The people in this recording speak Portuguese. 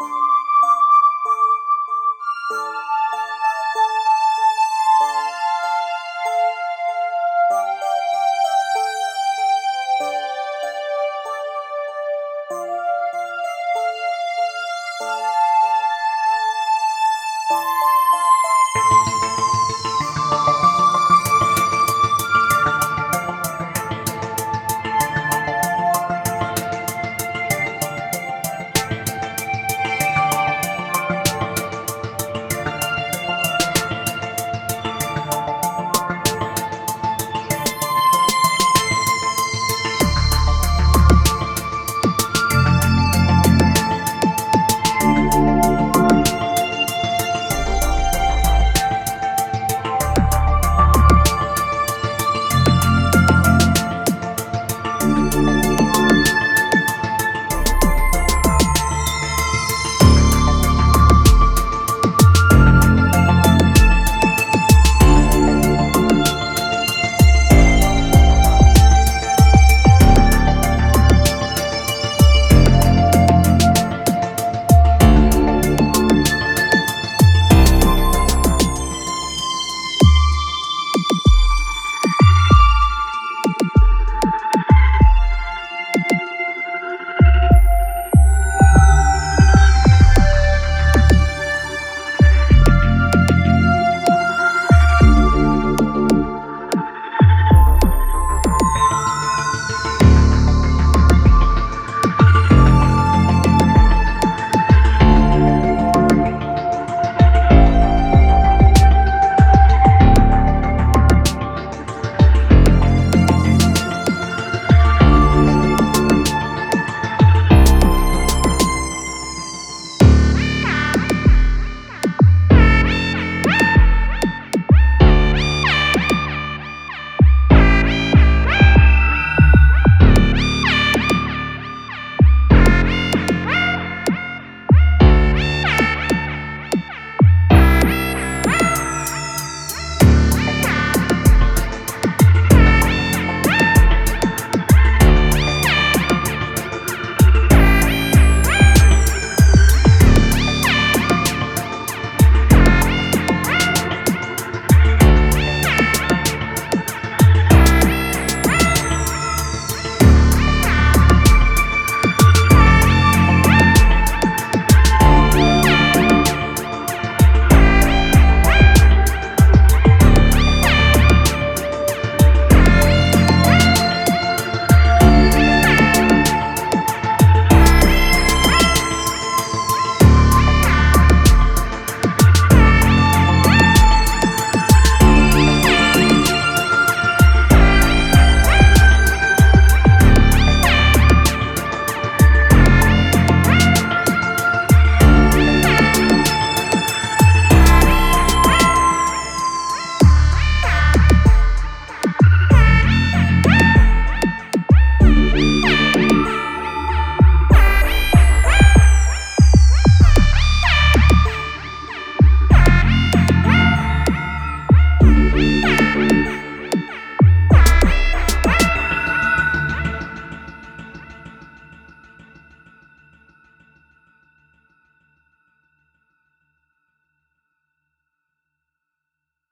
Música